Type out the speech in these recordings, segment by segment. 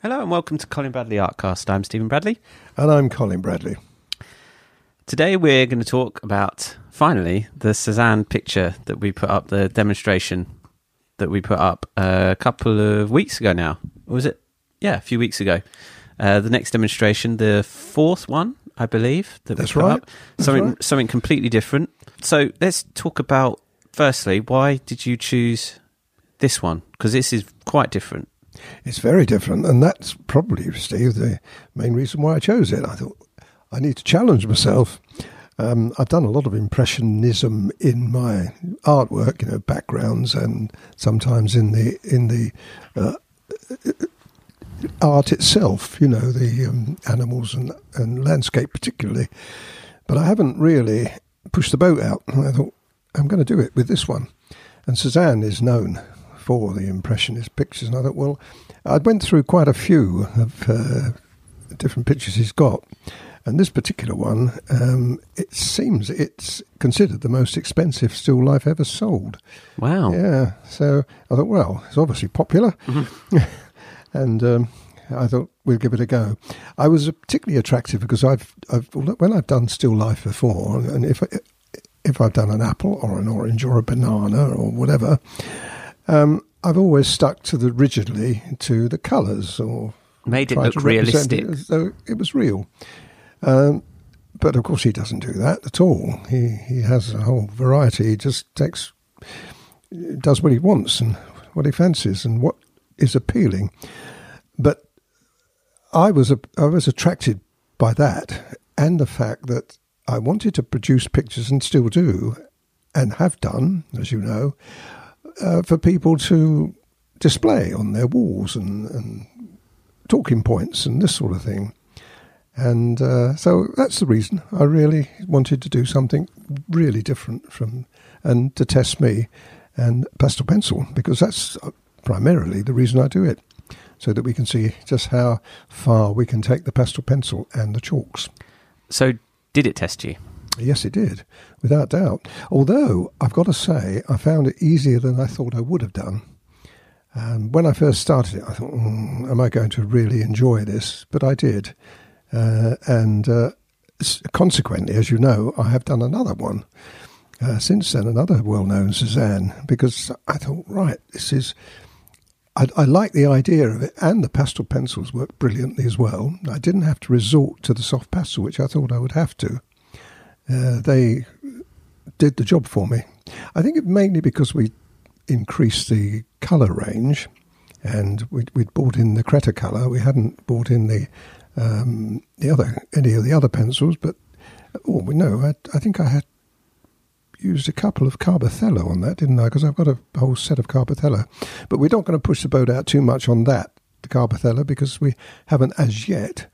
Hello and welcome to Colin Bradley Artcast. I'm Stephen Bradley. And I'm Colin Bradley. Today we're going to talk about, finally, the Cezanne picture that we put up, the demonstration that we put up a couple of weeks ago now. Or was it? Yeah, a few weeks ago. Uh, the next demonstration, the fourth one, I believe, that That's right. up. Something, right. something completely different. So let's talk about, firstly, why did you choose this one? Because this is quite different. It's very different, and that's probably, Steve, the main reason why I chose it. I thought I need to challenge myself. Um, I've done a lot of impressionism in my artwork, you know, backgrounds, and sometimes in the in the uh, art itself, you know, the um, animals and, and landscape particularly. But I haven't really pushed the boat out. I thought I'm going to do it with this one. And Cezanne is known for the impressionist pictures, and I thought, well, I'd went through quite a few of uh, different pictures he's got. And this particular one, um, it seems it's considered the most expensive still life ever sold. Wow. Yeah. So I thought, well, it's obviously popular. and um, I thought we'll give it a go. I was particularly attracted because I've, I've when I've done still life before, and if if I've done an apple or an orange or a banana or whatever, um, I've always stuck to the rigidly to the colours or Made it look realistic. it as though it was real. Um, but of course, he doesn't do that at all. He he has a whole variety. He just takes does what he wants and what he fancies and what is appealing. But I was a, I was attracted by that and the fact that I wanted to produce pictures and still do and have done, as you know, uh, for people to display on their walls and, and talking points and this sort of thing. And uh, so that's the reason I really wanted to do something really different from and to test me and pastel pencil because that's primarily the reason I do it, so that we can see just how far we can take the pastel pencil and the chalks. So, did it test you? Yes, it did, without doubt. Although I've got to say, I found it easier than I thought I would have done. Um, when I first started it, I thought, mm, "Am I going to really enjoy this?" But I did, uh, and uh, consequently, as you know, I have done another one uh, since then, another well-known Cezanne, because I thought, right, this is. I, I like the idea of it, and the pastel pencils work brilliantly as well. I didn't have to resort to the soft pastel, which I thought I would have to. Uh, they did the job for me. I think it mainly because we increased the colour range, and we'd, we'd bought in the Cretacolor. We hadn't bought in the um, the other any of the other pencils, but oh, we know. I, I think I had used a couple of Carbothello on that, didn't I? Because I've got a whole set of Carbothello. But we're not going to push the boat out too much on that, the Carbothello, because we haven't as yet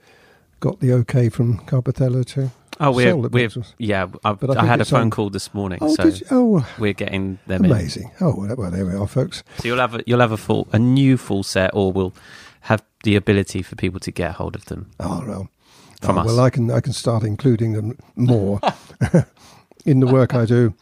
got the okay from Carbothello to Oh, we're, we're yeah. I've, But I I, had a um, phone on- call this morning, Oh, so oh uh, we're getting them in. amazing. Oh, well, well, there we are, folks. So you'll have a, you'll have a full a new full set, or we'll have the ability for people to get hold of them. Oh, well. From oh, us. Well, I can, I can start including them more in the work I do.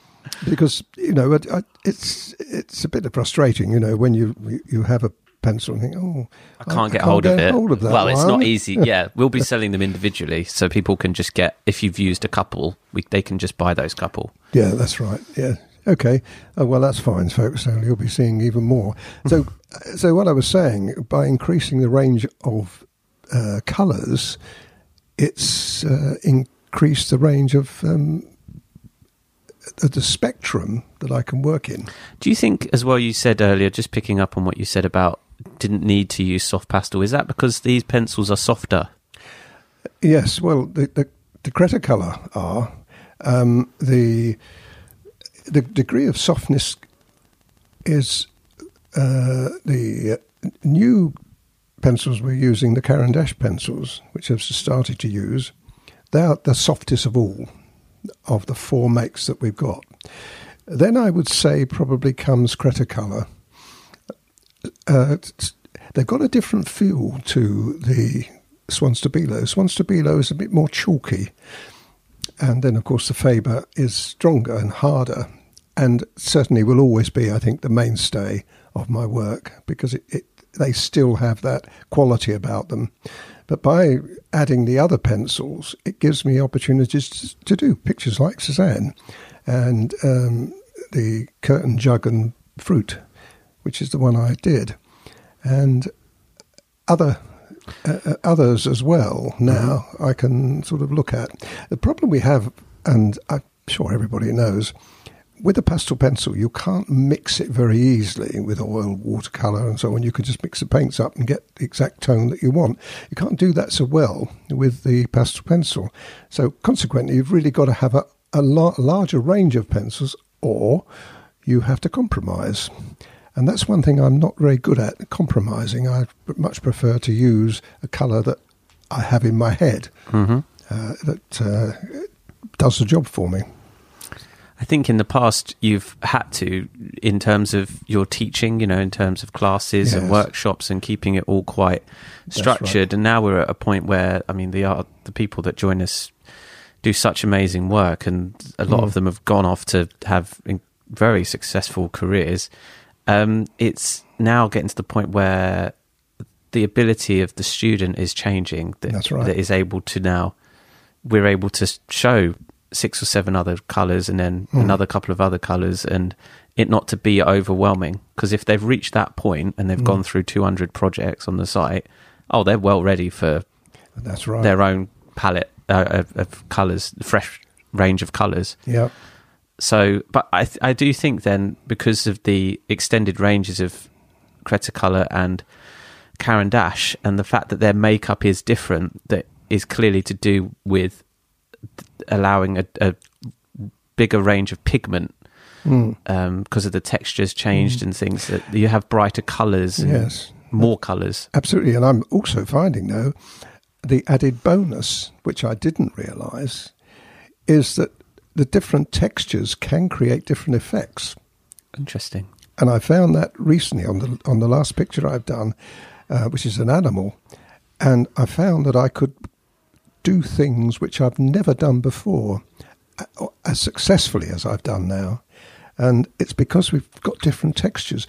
Because, you know, it, it's, it's a bit frustrating, you know, when you, you have a pencil and think, oh, I can't get hold of get it. hold of that well, it's not easy. Yeah, we'll be selling them individually, so people can just get if you've used a couple, we, they can just buy those couple. Yeah, that's right. Yeah. Okay. Oh, well, that's fine, folks. So you'll be seeing even more. So, so what I was saying, by increasing the range of uh, colours, it's uh, increased the range of um, the spectrum that I can work in. Do you think, as well, you said earlier, just picking up on what you said about didn't need to use soft pastel, is that because these pencils are softer? Yes. Well, the the, the Cretacolor are um, the the degree of softness is uh, the uh, new pencils we're using, the Caran pencils, which I've started to use. They are the softest of all of the four makes that we've got. Then I would say probably comes Cretacolor. Uh, they've got a different feel to the Swan Stabilo. Swan is a bit more chalky. And then, of course, the Faber is stronger and harder, and certainly will always be, I think, the mainstay of my work because it, it they still have that quality about them. But by adding the other pencils, it gives me opportunities to do pictures like Cezanne and um, the curtain jug and fruit, which is the one I did, and other uh, uh others as well. Now mm-hmm. I can sort of look at the problem we have, and I'm sure everybody knows with a pastel pencil, you can't mix it very easily with oil, watercolour, and so on. You can just mix the paints up and get the exact tone that you want. You can't do that so well with the pastel pencil. So, consequently, you've really got to have a, a la- larger range of pencils, or you have to compromise. And that's one thing I'm not very good at compromising. I much prefer to use a colour that I have in my head mm-hmm. uh, that uh, does the job for me. I think in the past you've had to, in terms of your teaching, you know, in terms of classes yes. and workshops and keeping it all quite structured. Right. And now we're at a point where, I mean, the art, the people that join us do such amazing work, and a lot mm. of them have gone off to have very successful careers. Um, it's now getting to the point where the ability of the student is changing. That, right. that is able to now we're able to show six or seven other colors and then mm. another couple of other colors and it not to be overwhelming because if they've reached that point and they've mm. gone through 200 projects on the site oh they're well ready for that's right their own palette uh, of, of colors fresh range of colors yeah so but I, th- I do think then because of the extended ranges of Cretacolor and Caran d'Ache, and the fact that their makeup is different that is clearly to do with allowing a, a bigger range of pigment mm. um, because of the textures changed mm. and things that you have brighter colours yes more colours absolutely and i'm also finding though the added bonus which i didn't realize is that the different textures can create different effects. Interesting. And i found that recently on the on the last picture i've done uh, which is an animal and i found that i could do things which I've never done before uh, as successfully as I've done now. And it's because we've got different textures,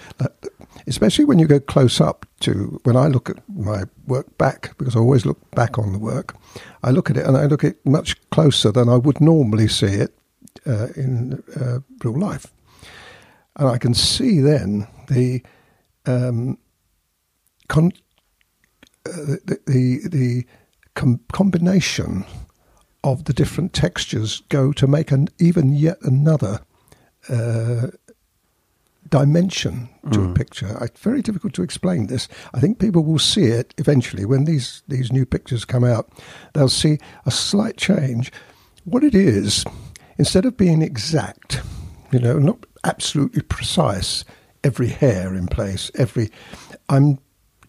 especially when you go close up to when I look at my work back, because I always look back on the work. I look at it and I look at it much closer than I would normally see it uh, in uh, real life. And I can see then the um, con- uh, the, the, the com- combination of the different textures go to make an even yet another uh, dimension to mm. a picture. It's very difficult to explain this. I think people will see it eventually when these these new pictures come out. They'll see a slight change. What it is, instead of being exact, you know, not absolutely precise, every hair in place, every I'm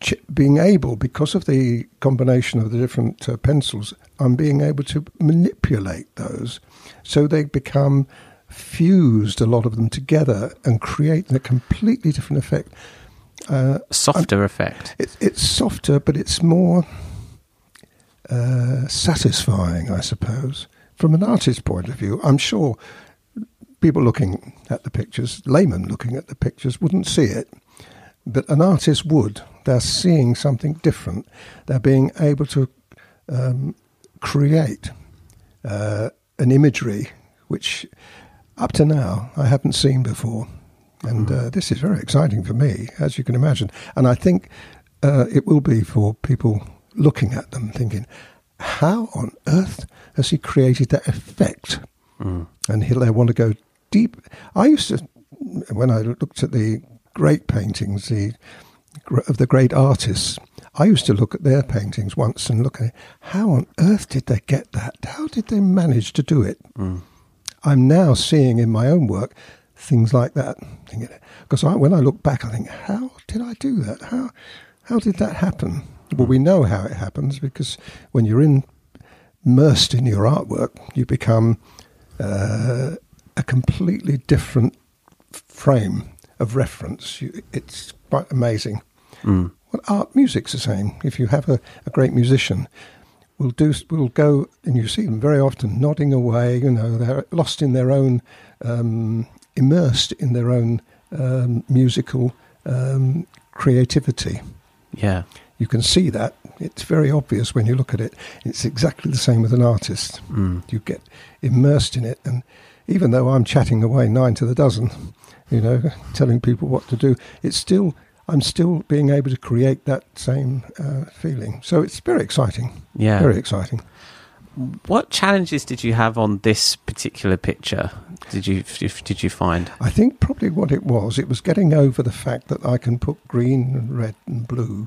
ch- being able, because of the combination of the different uh, pencils, I'm being able to manipulate those so they become fused, a lot of them together, and create a completely different effect. Uh, softer I'm, effect. It, it's softer, but it's more uh, satisfying, I suppose. From an artist's point of view, I'm sure people looking at the pictures, laymen looking at the pictures, wouldn't see it, but an artist would they're seeing something different. They're being able to um, create uh, an imagery which, up to now, I haven't seen before. And uh, this is very exciting for me, as you can imagine. And I think uh, it will be for people looking at them thinking, how on earth has he created that effect? Mm. And he'll, they want to go deep. I used to, when I looked at the great paintings, the of the great artists. I used to look at their paintings once and look at it. How on earth did they get that? How did they manage to do it? Mm. I'm now seeing in my own work things like that. Because when I look back, I think, how did I do that? How how did that happen? Well, we know how it happens because when you're in, immersed in your artwork, you become uh, a completely different frame of reference. You, it's quite amazing. Mm. Well, art music's the same. If you have a, a great musician, will do will go and you see them very often nodding away. You know, they're lost in their own, um, immersed in their own um, musical um, creativity. Yeah. You can see that. It's very obvious when you look at it. It's exactly the same with an artist. Mm. You get immersed in it. And even though I'm chatting away nine to the dozen, you know, telling people what to do, it's still, I'm still being able to create that same uh, feeling. So it's very exciting. Yeah. Very exciting. What challenges did you have on this particular picture? Did you did you find? I think probably what it was, it was getting over the fact that I can put green and red and blue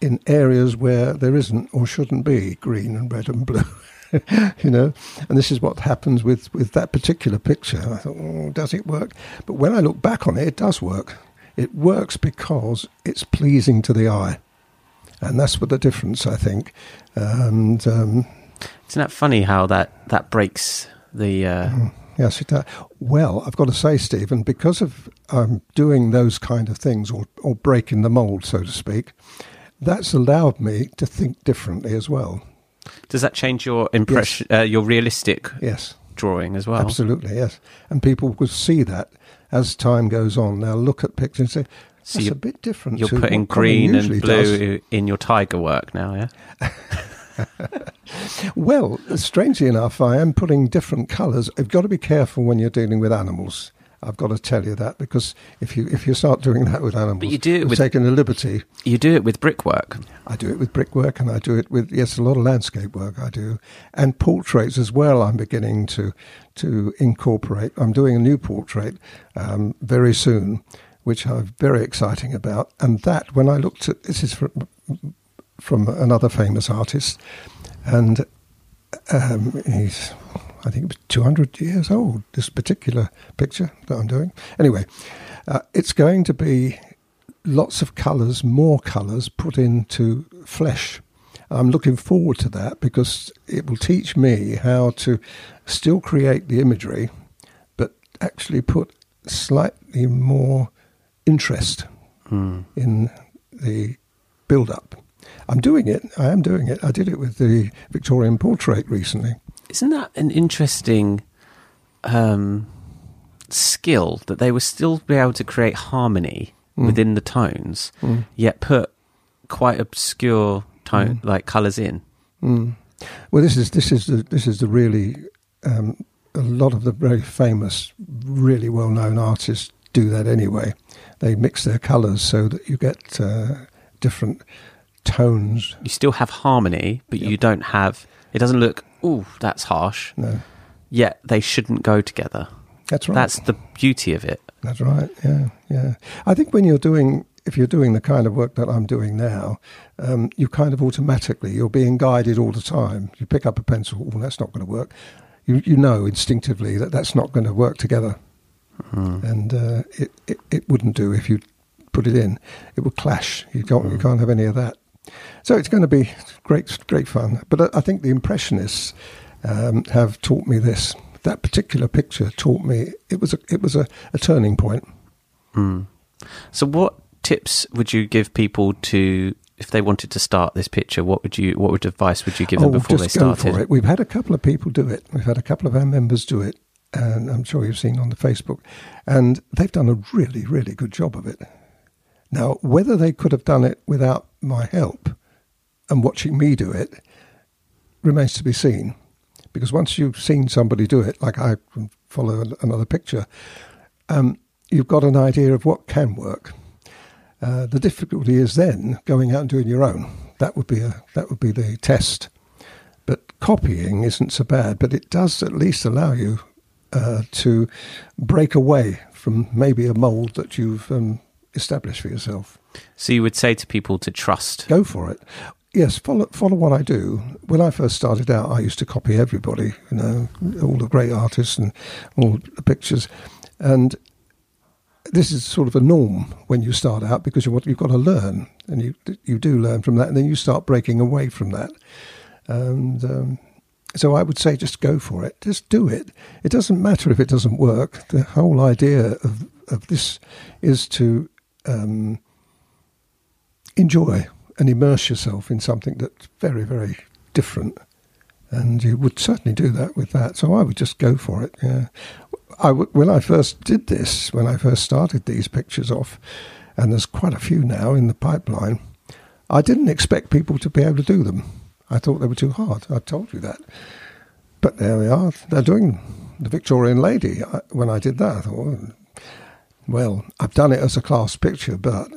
in areas where there isn't or shouldn't be green and red and blue. you know, and this is what happens with, with that particular picture. I thought, oh, does it work? But when I look back on it, it does work. It works because it's pleasing to the eye. And that's what the difference, I think. And um, Isn't that funny how that, that breaks the. Uh, Yes, it does. Well, I've got to say, Stephen, because of um, doing those kind of things or, or breaking the mold, so to speak, that's allowed me to think differently as well. does that change your impression, uh, your realistic Yes, drawing as well? absolutely, yes. And people will see that as time goes on. They'll look at pictures and say, So that's a bit different. You're to putting green and blue does." in your tiger work now, yeah? Well, strangely enough, I am putting different colours. You've got to be careful when you're dealing with animals. I've got to tell you that because if you if you start doing that with animals, you do it with- taken a liberty. You do it with brickwork. I do it with brickwork and I do it with yes, a lot of landscape work I do, and portraits as well. I'm beginning to to incorporate. I'm doing a new portrait um, very soon, which I'm very exciting about. And that, when I looked at this, is from, from another famous artist, and um, he's I think it was 200 years old. This particular picture that I'm doing. Anyway, uh, it's going to be lots of colours, more colours put into flesh. I'm looking forward to that because it will teach me how to still create the imagery, but actually put slightly more interest Hmm. in the build up. I'm doing it. I am doing it. I did it with the Victorian portrait recently. Isn't that an interesting um, skill that they will still be able to create harmony Mm. within the tones, Mm. yet put quite obscure tone like colours in? Mm. Well, this is this is the this is the really um, a lot of the very famous, really well known artists do that anyway. They mix their colours so that you get uh, different tones. You still have harmony, but you don't have. It doesn't look. Ooh, that's harsh. No, Yet they shouldn't go together. that's right. That's the beauty of it. That's right. Yeah, yeah. I think when you're doing, if you're doing the kind of work that I'm doing now, um, you kind of automatically you're being guided all the time. You pick up a pencil, oh, that's not going to work. You you know instinctively that that's not going to work together, and uh, it, it it wouldn't do if you put it in. It would clash. You can't you can't have any of that. So it's going to be great great fun. But I, think the impressionists um, have taught me this. That particular picture taught me it was a it was a, a turning point. Mm. So, what tips would you give people to if they wanted to start this picture? What would you? What would advice would you give them before they Oh, just go started? for it. We've had a couple of people do it. We've had a couple of our members do it, and I'm sure you've seen on the Facebook, and they've done a really, really good job of it. Now, whether they could have done it without my help and watching me do it remains to be seen. Because once you've seen somebody do it, like I follow another picture, um, you've got an idea of what can work. Uh, the difficulty is then going out and doing your own. That would be a that would be the test. But copying isn't so bad, but it does at least allow you uh, to break away from maybe a mould that you've um, established for yourself. So, you would say to people to trust. Go for it. Yes, follow follow what I do. When I first started out, I used to copy everybody, you know, all the great artists and all the pictures, and this is sort of a norm when you start out because you you've got to learn, and you you do learn from that, and then you start breaking away from that, and. Um, so I would say just go for it. Just do it. It doesn't matter if it doesn't work. The whole idea of, of this is to um, enjoy and immerse yourself in something that's very, very different. And you would certainly do that with that. So I would just go for it. Yeah. I w- when I first did this, when I first started these pictures off, and there's quite a few now in the pipeline, I didn't expect people to be able to do them. I thought they were too hard. I told you that. But there we are. They're doing the Victorian lady. When I did that, I thought, well, I've done it as a class picture, but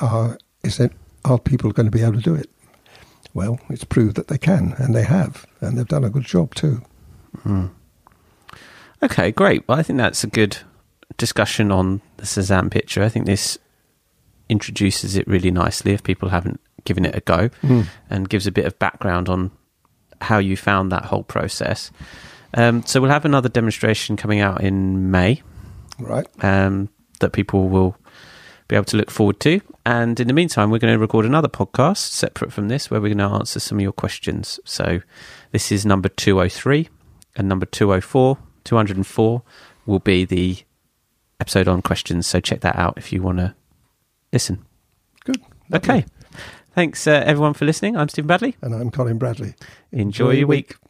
uh, is it, are people going to be able to do it? Well, it's proved that they can, and they have, and they've done a good job too. Mm. Okay, great. Well, I think that's a good discussion on the Cezanne picture. I think this introduces it really nicely if people haven't given it a go mm. and gives a bit of background on how you found that whole process. Um, so we'll have another demonstration coming out in May, right? Um, that people will be able to look forward to. And in the meantime, we're going to record another podcast separate from this, where we're going to answer some of your questions. So this is number two hundred three, and number two hundred four, two hundred and four will be the episode on questions. So check that out if you want to listen. Good. Okay. Thanks, uh, everyone, for listening. I'm Stephen Bradley. And I'm Colin Bradley. Enjoy, Enjoy your week. week.